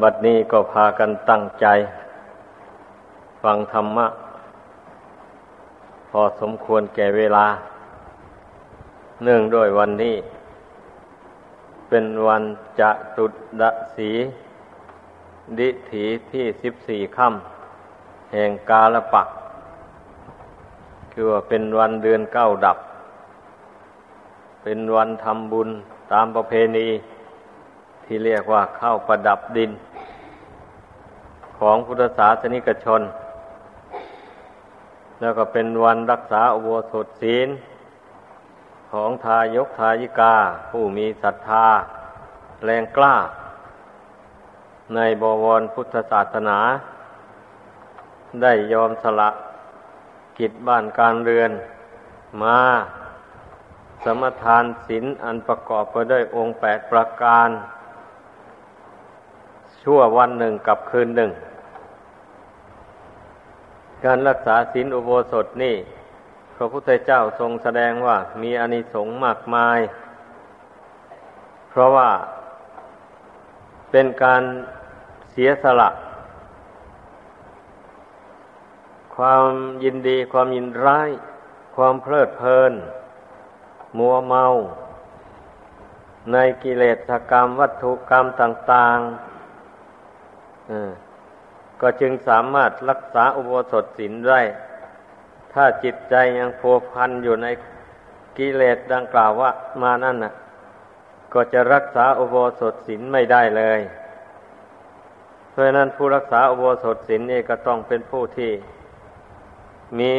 บัดนี้ก็พากันตั้งใจ ฟังธรรมะ พอสมควรแก่เวลา เนื่องด้วยวันนี้ เป็นวันจะตุดสี ดิถีที่สิบสี่ค่ำแห่งกาลปัก คือว่าเป็นวันเดือนเก้าดับ เป็นวันทำบุญตามประเพณี ที่เรียกว่าเข้าประดับดิน ของพุทธศาสนิกชน แล้วก็เป็นวันรักษาอโวสถศีล ของทายกทายิกา ผู้มีศรัทธา แรงกล้า ในบวรพุทธศาสนา ได้ยอมสละกิจบ้านการเรือนมาสมทานศีลอันประกอบไปด้วยองค์แปดประการ ชั่ววันหนึ่งกับคืนหนึ่ง การรักษาศีลอุโบสถนี่ พระพุทธเจ้าทรงแสดงว่ามีอนิสงส์มากมาย เพราะว่าเป็นการเสียสละ ความยินดีความยินร้าย ความเพลิดเพลิน มัวเมา ในกิเลสกรรมวัตถุกรรมต่าง ๆ ก็จึงสามารถรักษาอุโบสถศีลได้ ถ้าจิตใจยังพัวพันอยู่ในกิเลสดังกล่าวว่ามานั่นน่ะ ก็จะรักษาอุโบสถศีลไม่ได้เลย เพราะนั้นผู้รักษาอุโบสถศีลนี่ก็ต้องเป็นผู้ที่ มี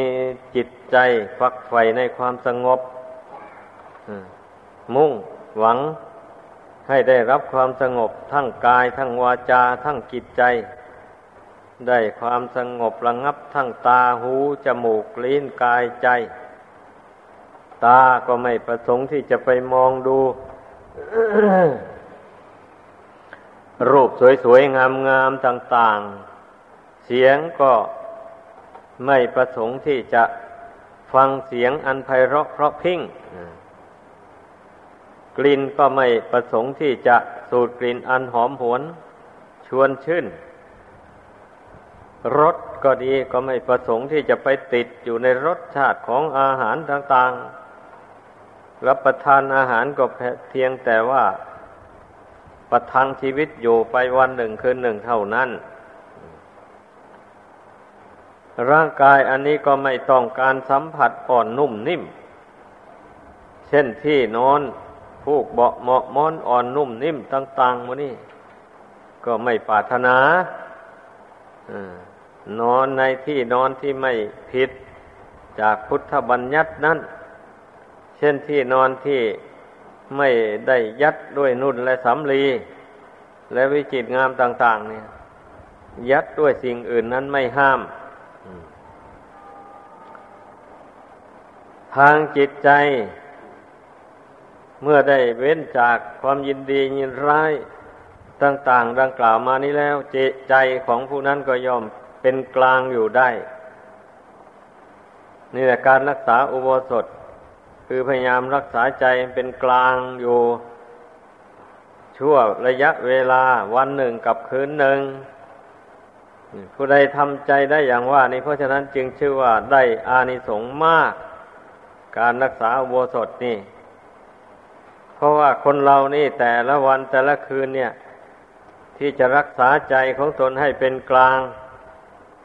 จิตใจฝักใฝ่ในความสงบมุ่งหวัง ให้ได้รับความสงบทั้งกายทั้งวาจาทั้งจิตใจ ได้ความสงบระงับทั้งตาหูจมูกลิ้นกายใจ ตาก็ไม่ประสงค์ที่จะไปมองดู รูปสวยๆ งามๆต่าง ๆ เสียงก็ไม่ประสงค์ที่จะฟังเสียงอันไพเราะเพราะพิ้ง กลิ่นก็ไม่ประสงค์ที่จะสูดกลิ่นอันหอมหวน ชวนชื่นรสก็ดีก็ไม่ประสงค์ที่จะไปติดอยู่ในรสชาติของอาหารต่างๆ รับประทานอาหารก็เพียงแต่ว่า ประทังชีวิตอยู่ไปวันหนึ่งคืนหนึ่งเท่านั้น ร่างกายอันนี้ก็ไม่ต้องการสัมผัสอ่อนนุ่มนิ่ม เช่นที่นอน ผูกเบาเหมาะม้อนอ่อนนุ่มนิ่มต่างๆมานี่ก็ไม่ปรารถนานอนในที่นอนที่ไม่ผิดจากพุทธบัญญัตินั้น เช่นที่นอนที่ไม่ได้ยัดด้วยนุ่นและสำลี และวิจิตงามต่าง ๆ เนี่ย ยัดด้วยสิ่งอื่นนั้นไม่ห้าม ทางจิตใจ เมื่อได้เว้นจากความยินดียินร้ายต่างๆ ดังกล่าวมานี้แล้วเจใจของผู้นั้นก็ยอมเป็นกลางอยู่ได้ นี่แหละการรักษาอุโบสถ คือพยายามรักษาใจเป็นกลางอยู่ ชั่วระยะเวลาวันหนึ่งกับคืนหนึ่ง ผู้ใดทำใจได้อย่างว่า นี่เพราะฉะนั้นจึงชื่อว่าได้อานิสงส์มาก การรักษาอุโบสถนี่ เพราะว่าคนเรานี่แต่ละวันแต่ละคืนเนี่ย ที่จะรักษาใจของตนให้เป็นกลาง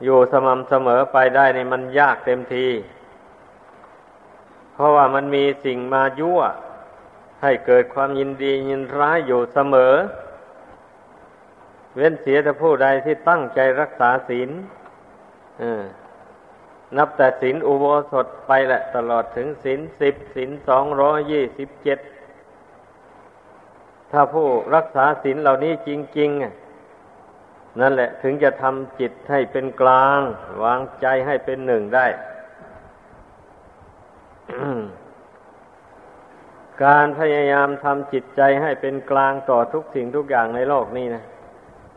อยู่สม่ำเสมอไปได้นี่มันยากเต็มที เพราะว่ามันมีสิ่งมายั่ว ให้เกิดความยินดียินร้ายอยู่เสมอ เว้นเสียแต่ผู้ใดที่ตั้งใจรักษาศีลนับแต่ศีลอุโบสถไปแหละ ตลอดถึงศีลสิบศีลสองร้อยี่สิบเจ็ด ถ้าผู้รักษาศีลเหล่านี้จริง ๆ นั่นแหละถึงจะทำจิตให้เป็นกลาง วางใจให้เป็นหนึ่งได้ การพยายามทำจิตใจให้เป็นกลางต่อทุกสิ่งทุกอย่างในโลกนี้นะ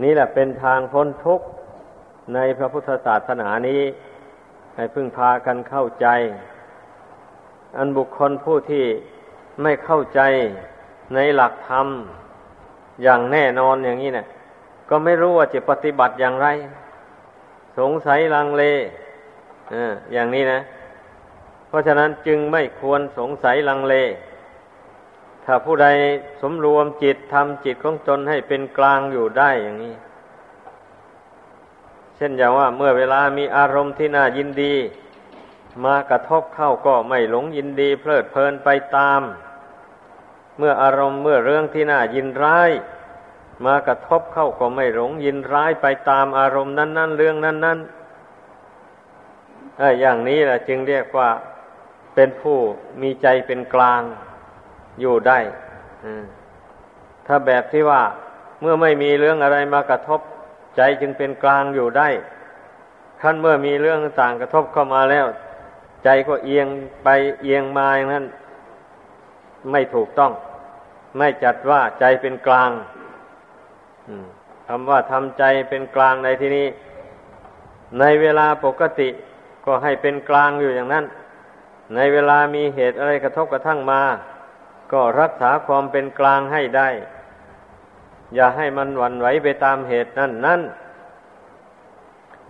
นี่แหละเป็นทางพ้นทุกข์ในพระพุทธศาสนานี้ ให้พึ่งพากันเข้าใจ อันบุคคลผู้ที่ไม่เข้าใจ ในหลักธรรมอย่างแน่นอนอย่างนี้เนะี่ยก็ก็ไม่รู้ว่าจะปฏิบัติอย่างไร สงสัยลังเลออย่างนี้นะ เพราะฉะนั้นจึงไม่ควรสงสัยลังเล ถ้าผู้ใดสมรวมจิตทำจิตของตนให้เป็นกลางอยู่ได้อย่างนี้ เช่นอย่างว่าเมื่อเวลามีอารมณ์ที่น่ายินดี มากระทบเข้าก็ไม่หลงยินดี เพลิดเพลินไปตาม เมื่ออารมณ์เมื่อเรื่องที่น่ายินร้าย มากระทบเข้าก็ไม่หลงยินร้ายไปตามอารมณ์นั้น ๆ เรื่องนั้นๆอย่างนี้แหละจึงเรียกว่าเป็นผู้มีใจเป็นกลางอยู่ได้ถ้าแบบที่ว่าเมื่อไม่มีเรื่องอะไรมากระทบ ใจจึงเป็นกลางอยู่ได้ขั้นเมื่อมีเรื่องต่างกระทบเข้ามาแล้ว ใจก็เอียงไปเอียงมาอย่างนั้น ไม่ถูกต้อง ไม่จัดว่าใจเป็นกลางคำว่าทำใจเป็นกลางในที่นี้ ในเวลาปกติก็ให้เป็นกลางอยู่อย่างนั้น ในเวลามีเหตุอะไรกระทบกระทั่งมา ก็รักษาความเป็นกลางให้ได้ อย่าให้มันหวั่นไหวไปตามเหตุนั่นนั่น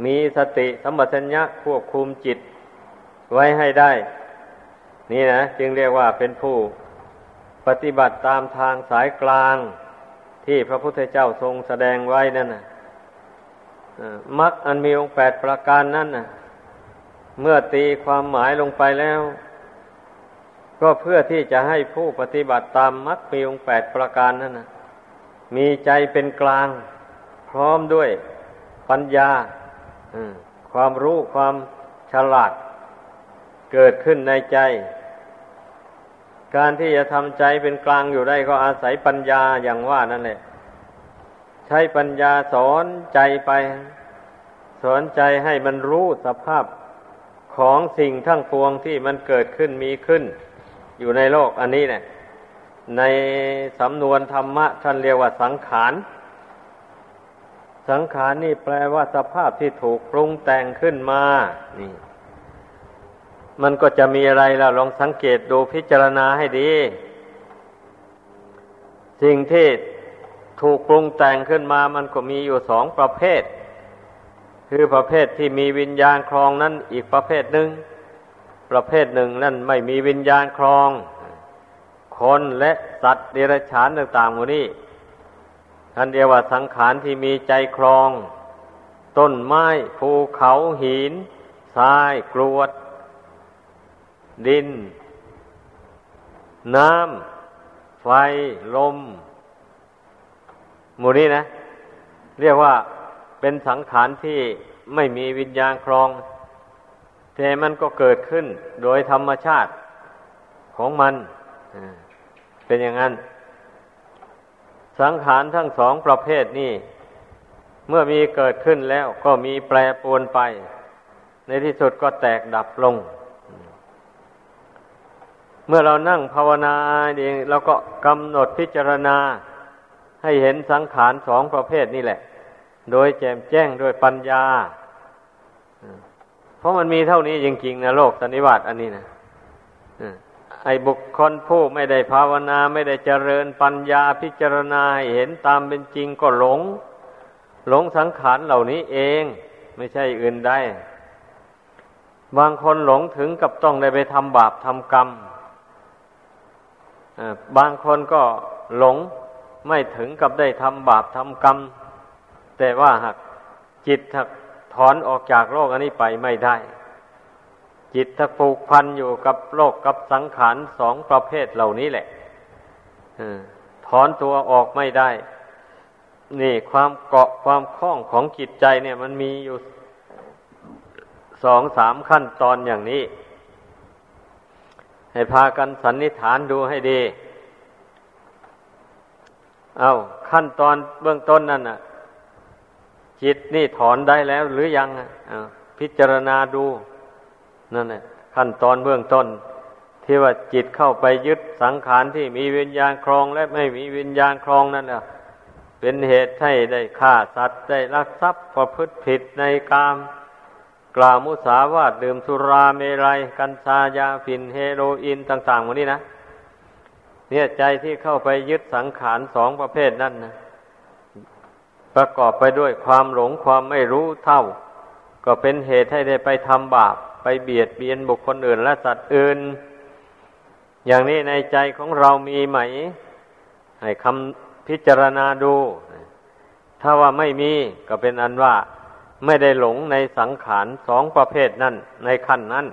มีสติสัมปชัญญะควบคุมจิตไว้ให้ได้ นี่นะจึงเรียกว่าเป็นผู้ ปฏิบัติตามทางสายกลางที่พระพุทธเจ้าทรงแสดงไว้นั่นนะมักอันมีองค์แปดประการนั่นนะเมื่อตีความหมายลงไปแล้ว ก็เพื่อที่จะให้ผู้ปฏิบัติตามมรรคมีองค์แปดประการนั่นนะมีใจเป็นกลาง พร้อมด้วยปัญญาความรู้ความฉลาด เกิดขึ้นในใจ การที่จะทำใจเป็นกลางอยู่ได้ก็อาศัยปัญญาอย่างว่านั่นแหละ ใช้ปัญญาสอนใจไป สอนใจให้มันรู้สภาพของสิ่งทั้งปวงที่มันเกิดขึ้นมีขึ้น อยู่ในโลกอันนี้เนี่ยในสำนวนธรรมะท่านเรียกว่าสังขารสังขารนี่แปลว่าสภาพที่ถูกปรุงแต่งขึ้นมา นี่ มันก็จะมีอะไรเราลองสังเกตดูพิจารณาให้ดี สิ่งที่ถูกปรุงแต่งขึ้นมามันก็มีอยู่สองประเภท คือประเภทที่มีวิญญาณครองนั้นอีกประเภทหนึ่ง ประเภทหนึ่งนั่นไม่มีวิญญาณครอง คนและสัตว์เดรัจฉานต่างๆหมดนี้ท่านเรียว่าสังขารที่มีใจครอง ต้นไม้ภูเขาหินทรายกรวด ดิน น้ำ ไฟ ลมหมู่นี้นะ เรียกว่าเป็นสังขารที่ไม่มีวิญญาณครอง แต่มันก็เกิดขึ้นโดยธรรมชาติของมันเป็นอย่างนั้น สังขารทั้งสองประเภทนี้เมื่อมีเกิดขึ้นแล้วก็มีแปรปรวนไป ในที่สุดก็แตกดับลง เมื่อเรานั่งภาวนาเองเราก็กำหนดพิจารณา ให้เห็นสังขารสองประเภทนี่แหละ โดยแจมแจ้งโดยปัญญา เพราะมันมีเท่านี้จริงๆนะโลกสันนิวาตอันนี้นะไอ้บุคคลผู้ไม่ได้ภาวนาไม่ได้เจริญปัญญาพิจารณาหเห็นตามเป็นจริงก็หลง หลงสังขารเหล่านี้เอง ไม่ใช่อื่นได้ บางคนหลงถึงกับต้องได้ไปทำบาปทำกรรม บางคนก็หลงไม่ถึงกับได้ทำบาปทำกรรม แต่ว่าหากจิตหักถอนออกจากโลกอันนี้ไปไม่ได้ จิตถ้าผูกพันอยู่กับโลกกับสังขารสองประเภทเหล่านี้แหละถอนตัวออกไม่ได้ นี่ความเกาะความคล้องของจิตใจเนี่ย มันมีอยู่สองสามขั้นตอนอย่างนี้ ให้พากันสันนิษฐานดูให้ดี เอาขั้นตอนเบื้องต้นนั่นน่ะ จิตนี่ถอนได้แล้วหรือยังพิจารณาดูนั่นแหละขั้นตอนเบื้องต้น ที่ว่าจิตเข้าไปยึดสังขารที่มีวิญญาณครองและไม่มีวิญญาณครองนั่นแหละเป็นเหตุให้ได้ฆ่าสัตว์ได้ลักทรัพย์ประพฤติผิดในกาม กล่าวมุสาวาทดื่มสุราเมรัย กัญชายาฝิ่นเฮโรอีนต่างๆหมดนี้นะเนี่ยใจที่เข้าไปยึดสังขารสองประเภทนั่นนะประกอบไปด้วยความหลงความไม่รู้เท่า ก็เป็นเหตุให้ได้ไปทำบาป ไปเบียดเบียนบุคคลอื่นและสัตว์อื่น อย่างนี้ในใจของเรามีไหม ให้คำพิจารณาดู ถ้าว่าไม่มีก็เป็นอันว่า ไม่ได้หลงในสังขารสองประเภทนั้น ในขั้นนั้น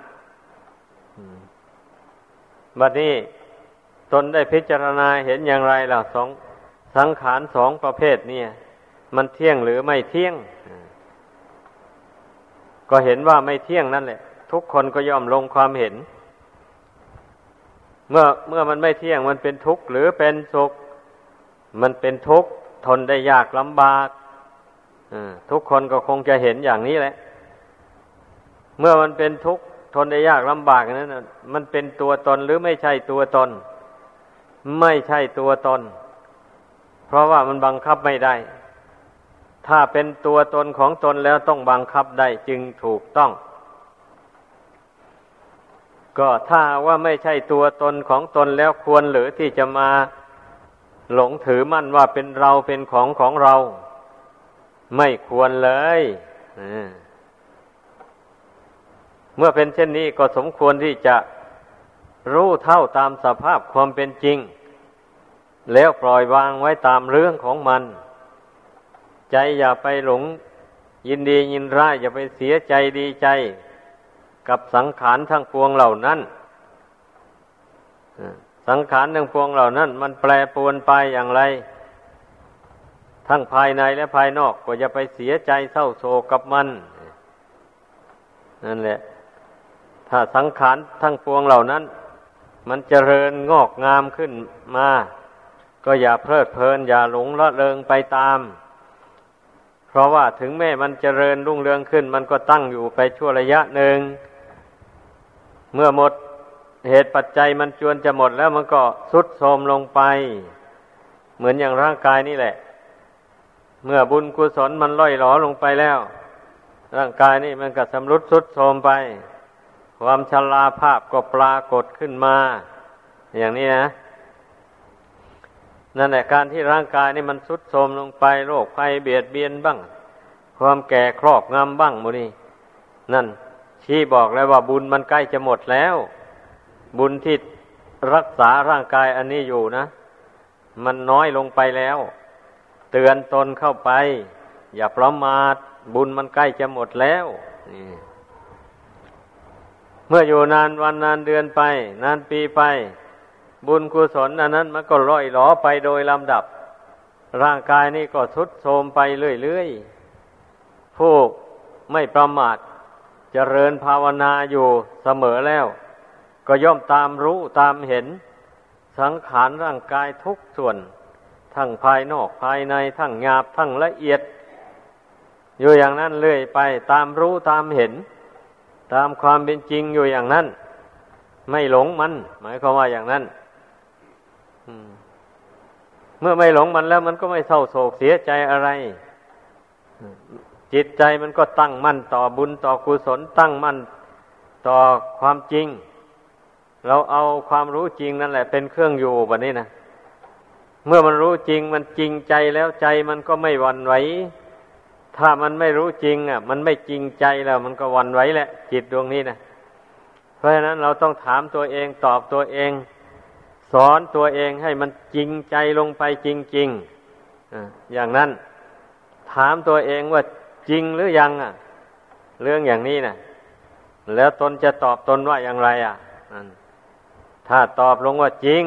บัดนี้ตนได้พิจารณาเห็นอย่างไรล่ะสองสังขารสองประเภทเนี่ย มันเที่ยงหรือไม่เที่ยง ก็เห็นว่าไม่เที่ยงนั่นแหละ ทุกคนก็ยอมลงความเห็น เมื่อเมื่อมันไม่เที่ยงมันเป็นทุกข์หรือเป็นสุข มันเป็นทุกข์ทนได้ยากลำบาก ทุกคนก็คงจะเห็นอย่างนี้แหละ เมื่อมันเป็นทุกข์ทนได้ยากลำบากนั้นมันเป็นตัวตนหรือไม่ใช่ตัวตน ไม่ใช่ตัวตน เพราะว่ามันบังคับไม่ได้ ถ้าเป็นตัวตนของตนแล้วต้องบังคับได้จึงถูกต้อง ก็ถ้าว่าไม่ใช่ตัวตนของตนแล้วควรหรือที่จะมาหลงถือมั่นว่าเป็นเราเป็นของของเรา ไม่ควรเลยเมื่อเป็นเช่นนี้ก็สมควรที่จะรู้เท่าตามสภาพความเป็นจริง แล้วปล่อยวางไว้ตามเรื่องของมัน ใจอย่าไปหลง ยินดียินร้ายอย่าไปเสียใจดีใจ กับสังขารทั้งปวงเหล่านั้นสังขารทั้งปวงเหล่านั้น มันแปรปรวนไปอย่างไร ทั้งภายในและภายนอกก็อย่าไปเสียใจเศร้าโศกกับมัน นั่นแหละ ถ้าสังขารทั้งปวงเหล่านั้น มันเจริญงอกงามขึ้นมา ก็อย่าเพลิดเพลิน อย่าหลงละเลงไปตาม เพราะว่าถึงแม้มันเจริญรุ่งเรืองขึ้น มันก็ตั้งอยู่ไปชั่วระยะหนึ่ง เมื่อหมดเหตุปัจจัยมันจวนจะหมดแล้วมันก็สุดโทมลงไป เหมือนอย่างร่างกายนี่แหละ เมื่อบุญกุศลมันล่อยหลอลงไปแล้ว ร่างกายนี่มันก็สำรุดสุดโทมไป ความชราภาพก็ปรากฏขึ้นมา อย่างนี้นะนั่นแหละการที่ร่างกายนี่มันสุดโทมลงไปโรคภัยเบียดเบียนบ้าง ความแก่ครอบงำบ้างมูนี่นั่นชี้บอกแล้วว่าบุญมันใกล้จะหมดแล้ว บุญที่รักษาร่างกายอันนี้อยู่นะ มันน้อยลงไปแล้ว เตือนตนเข้าไป อย่าประมาทบุญมันใกล้จะหมดแล้วเมื่ออยู่นานวันนานเดือนไป นานปีไป บุญกุศลอันนั้นมันก็ร่อยหลอไปโดยลำดับ ร่างกายนี่ก็ทุดโทรมไปเรื่อยๆผู้ไม่ประมาทจเจริญภาวนาอยู่เสมอแล้ว ก็ย่อมตามรู้ตามเห็น สังขารร่างกายทุกส่วน ทั้งภายนอกภายในทั้งหยาบทั้งละเอียด อยู่อย่างนั้นเรื่อยไปตามรู้ตามเห็น ตามความเป็นจริงอยู่อย่างนั้น ไม่หลงมัน หมายความว่าอย่างนั้นเมื่อไม่หลงมันแล้วมันก็ไม่เศร้าโศกเสียใจอะไร จิตใจมันก็ตั้งมั่นต่อบุญต่อกุศลตั้งมั่นต่อความจริง เราเอาความรู้จริงนั่นแหละเป็นเครื่องอยู่แบบนี้นะ เมื่อมันรู้จริงมันจริงใจแล้วใจมันก็ไม่วันไหว ถ้ามันไม่รู้จริง อะ มันไม่จริงใจแล้ว มันก็วันไหวแหละ จิตดวงนี้นะเพราะฉะนั้นเราต้องถามตัวเองตอบตัวเอง สอนตัวเองให้มันจริงใจลงไปจริงๆอย่างนั้น ถามตัวเองว่าจริงหรือยังอะ เรื่องอย่างนี้นะแล้วตนจะตอบตนว่าอย่างไร อะถ้าตอบลงว่าจริง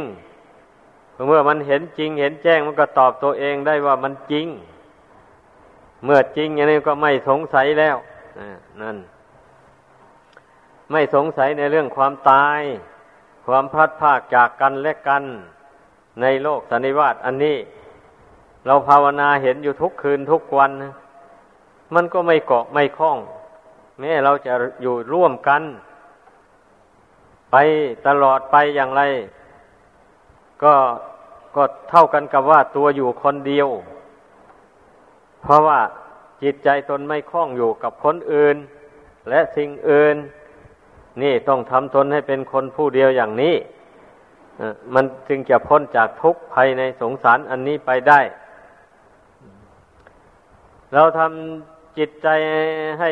เมื่อมันเห็นจริง เห็นแจ้งมันก็ตอบตัวเองได้ว่ามันจริง เมื่อจริงอย่างนี้ก็ไม่สงสัยแล้วนั่น ไม่สงสัยในเรื่องความตาย ความพลัดพรากจากกันและกันในโลกสันนิวาตอันนี้ เราภาวนาเห็นอยู่ทุกคืนทุกวัน มันก็ไม่เกาะไม่คล้อง แม้เราจะอยู่ร่วมกัน ไปตลอดไปอย่างไร ก็ก็เท่ากันกับว่าตัวอยู่คนเดียว เพราะว่าจิตใจตนไม่คล้องอยู่กับคนอื่น และสิ่งอื่น นี่ต้องทำตนให้เป็นคนผู้เดียวอย่างนี้มันจึงจะพ้นจากทุกข์ภายในสงสารอันนี้ไปได้ เราทำจิตใจให้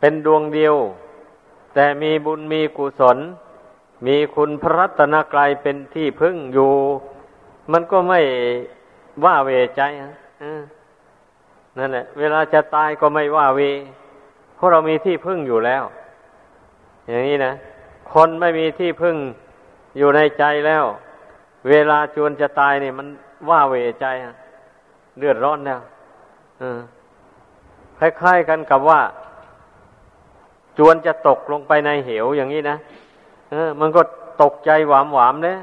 เป็นดวงเดียว แต่มีบุญมีกุศล มีคุณพระรัตนกรายเป็นที่พึ่งอยู่ มันก็ไม่ว่าเวใจนั่นแหละ เวลาจะตายก็ไม่ว่าเว เพราะเรามีที่พึ่งอยู่แล้ว อย่างนี้นะ คนไม่มีที่พึ่งอยู่ในใจแล้ว เวลาจวนจะตายเนี่ยมันว่าเวใจเลือดร้อนแล้วคล้ายๆกันกับว่า จวนจะตกลงไปในเหวอย่างนี้นะ ออ มันก็ตกใจหวามหวามเลย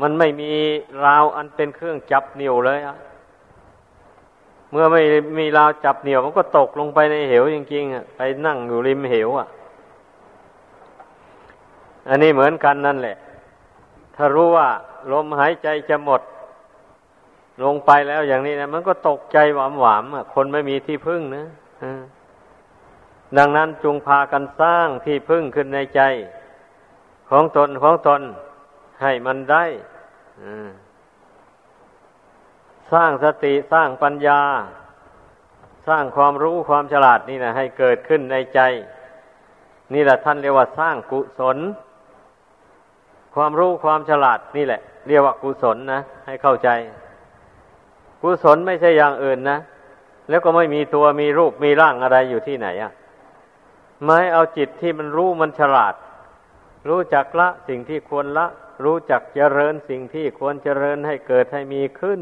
มันไม่มีราวอันเป็นเครื่องจับเหนี่ยวเลยอะเมื่อไม่มีราวจับเหนี่ยว มันก็ตกลงไปในเหวจริงๆอะไปนั่งอยู่ริมเหวอะ อันนี้เหมือนกันนั่นแหละ ถ้ารู้ว่าลมหายใจจะหมด ลงไปแล้วอย่างนี้นะมันก็ตกใจหวามหวามอะ คนไม่มีที่พึ่งนะ ดังนั้นจงพากันสร้างที่พึ่งขึ้นในใจ ของตนของตนให้มันได้สร้างสติสร้างปัญญา สร้างความรู้ความฉลาดนี่นะให้เกิดขึ้นในใจ นี่แหละท่านเรียกว่าสร้างกุศล ความรู้ความฉลาดนี่แหละ เรียกว่ากุศลนะให้เข้าใจ กุศลไม่ใช่อย่างอื่นนะแล้วก็ไม่มีตัวมีรูปมีร่างอะไรอยู่ที่ไหนอะ่ะ ไม่เอาจิตที่มันรู้มันฉลาด รู้จักละสิ่งที่ควรละ รู้จักเจริญสิ่งที่ควรเจริญให้เกิดให้มีขึ้น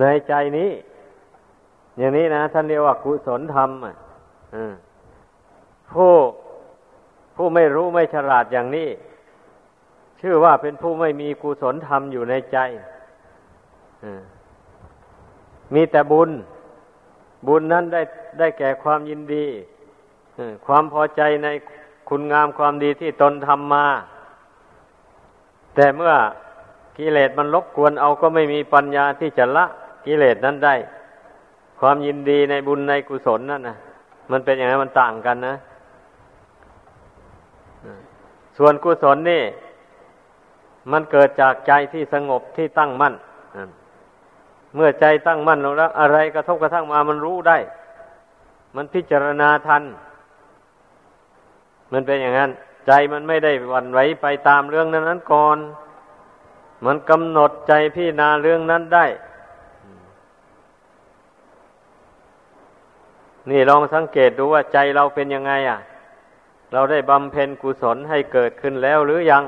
ในใจนี้ อย่างนี้นะท่านเรียกว่ากุศลธรรมอะผู้ผู้ไม่รู้ไม่ฉลาดอย่างนี้ ชื่อว่าเป็นผู้ไม่มีกุศลธรรมอยู่ในใจมีแต่บุญ บุญนั้นได้ได้แก่ความยินดีความพอใจในคุณงามความดีที่ตนทำมา แต่เมื่อกิเลสมันลบกวนเอาก็ไม่มีปัญญาที่จะละกิเลสนั้นได้ ความยินดีในบุญในกุศลนั่นนะมันเป็นอย่างไรมันต่างกันนะ ส่วนกุศลนี่ มันเกิดจากใจที่สงบที่ตั้งมั่น เมื่อใจตั้งมั่นลงแล้ว อะไรกระทบกระทั่งมามันรู้ได้ มันพิจารณาทัน มันเป็นอย่างนั้น ใจมันไม่ได้วันไหวไปตามเรื่องนั้นนั้นก่อน มันกำหนดใจพี่นาเรื่องนั้นได้ นี่ลองสังเกตดูว่าใจเราเป็นยังไง อะ เราได้บำเพ็ญกุศลให้เกิดขึ้นแล้วหรือยัง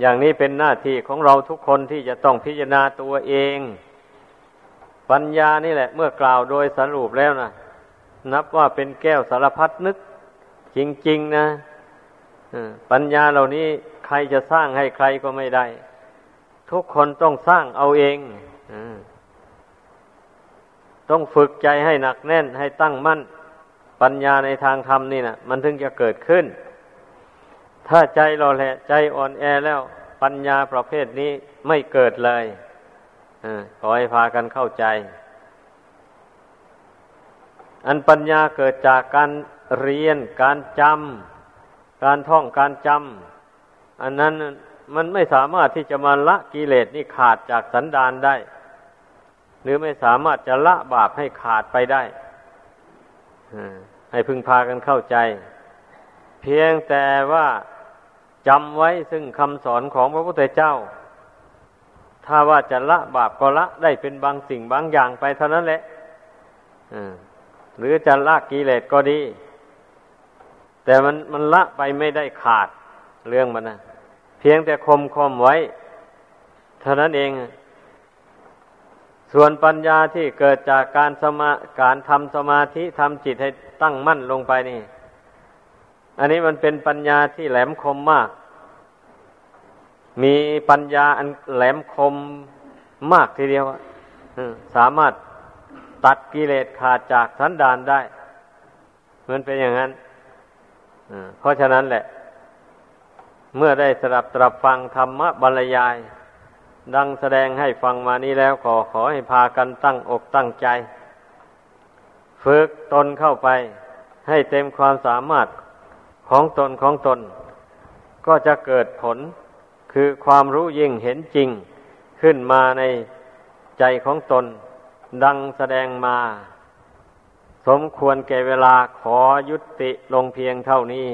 อย่างนี้เป็นหน้าที่ของเราทุกคนที่จะต้องพิจารณาตัวเอง ปัญญานี่แหละ เมื่อกล่าวโดยสรุปแล้วนะนับว่าเป็นแก้วสารพัดนึก จริง ๆ นะปัญญาเหล่านี้ใครจะสร้างให้ใครก็ไม่ได้ ทุกคนต้องสร้างเอาเองต้องฝึกใจให้หนักแน่นให้ตั้งมั่น ปัญญาในทางธรรมนี่นะมันถึงจะเกิดขึ้น ถ้าใจเราแหละ ใจอ่อนแอแล้ว ปัญญาประเภทนี้ไม่เกิดเลยขอให้พากันเข้าใจ อันปัญญาเกิดจากการเรียน การจำการท่องการจำอันนั้นมันไม่สามารถที่จะมาละกิเลสนี่ขาดจากสันดานได้ หรือไม่สามารถจะละบาปให้ขาดไปได้ให้พึงพากันเข้าใจ เพียงแต่ว่า จำไว้ซึ่งคำสอนของพระพุทธเจ้า ถ้าว่าจะละบาปก็ละได้เป็นบางสิ่งบางอย่างไปเท่านั้นแหละหรือจะละกิเลสก็ดี แต่มันมันละไปไม่ได้ขาดเรื่องมันนะเพียงแต่คมคมไว้ เท่านั้นเอง ส่วนปัญญาที่เกิดจากการสมาการทำสมาธิทำจิตให้ตั้งมั่นลงไปนี่ อันนี้มันเป็นปัญญาที่แหลมคมมาก มีปัญญาอันแหลมคมมากทีเดียวสามารถตัดกิเลสขาดจากสันดานได้ มันเป็นอย่างนั้นเพราะฉะนั้นแหละ เมื่อได้สดับตรับฟังธรรมบรรยาย ดังแสดงให้ฟังมานี้แล้วขอขอให้พากันตั้งอกตั้งใจ ฝึกตนเข้าไป ให้เต็มความสามารถ ของตนของตน ก็จะเกิดผลคือความรู้ยิ่งเห็นจริงขึ้นมาในใจของตน ดังแสดงมา สมควรแก่เวลาขอยุติลงเพียงเท่านี้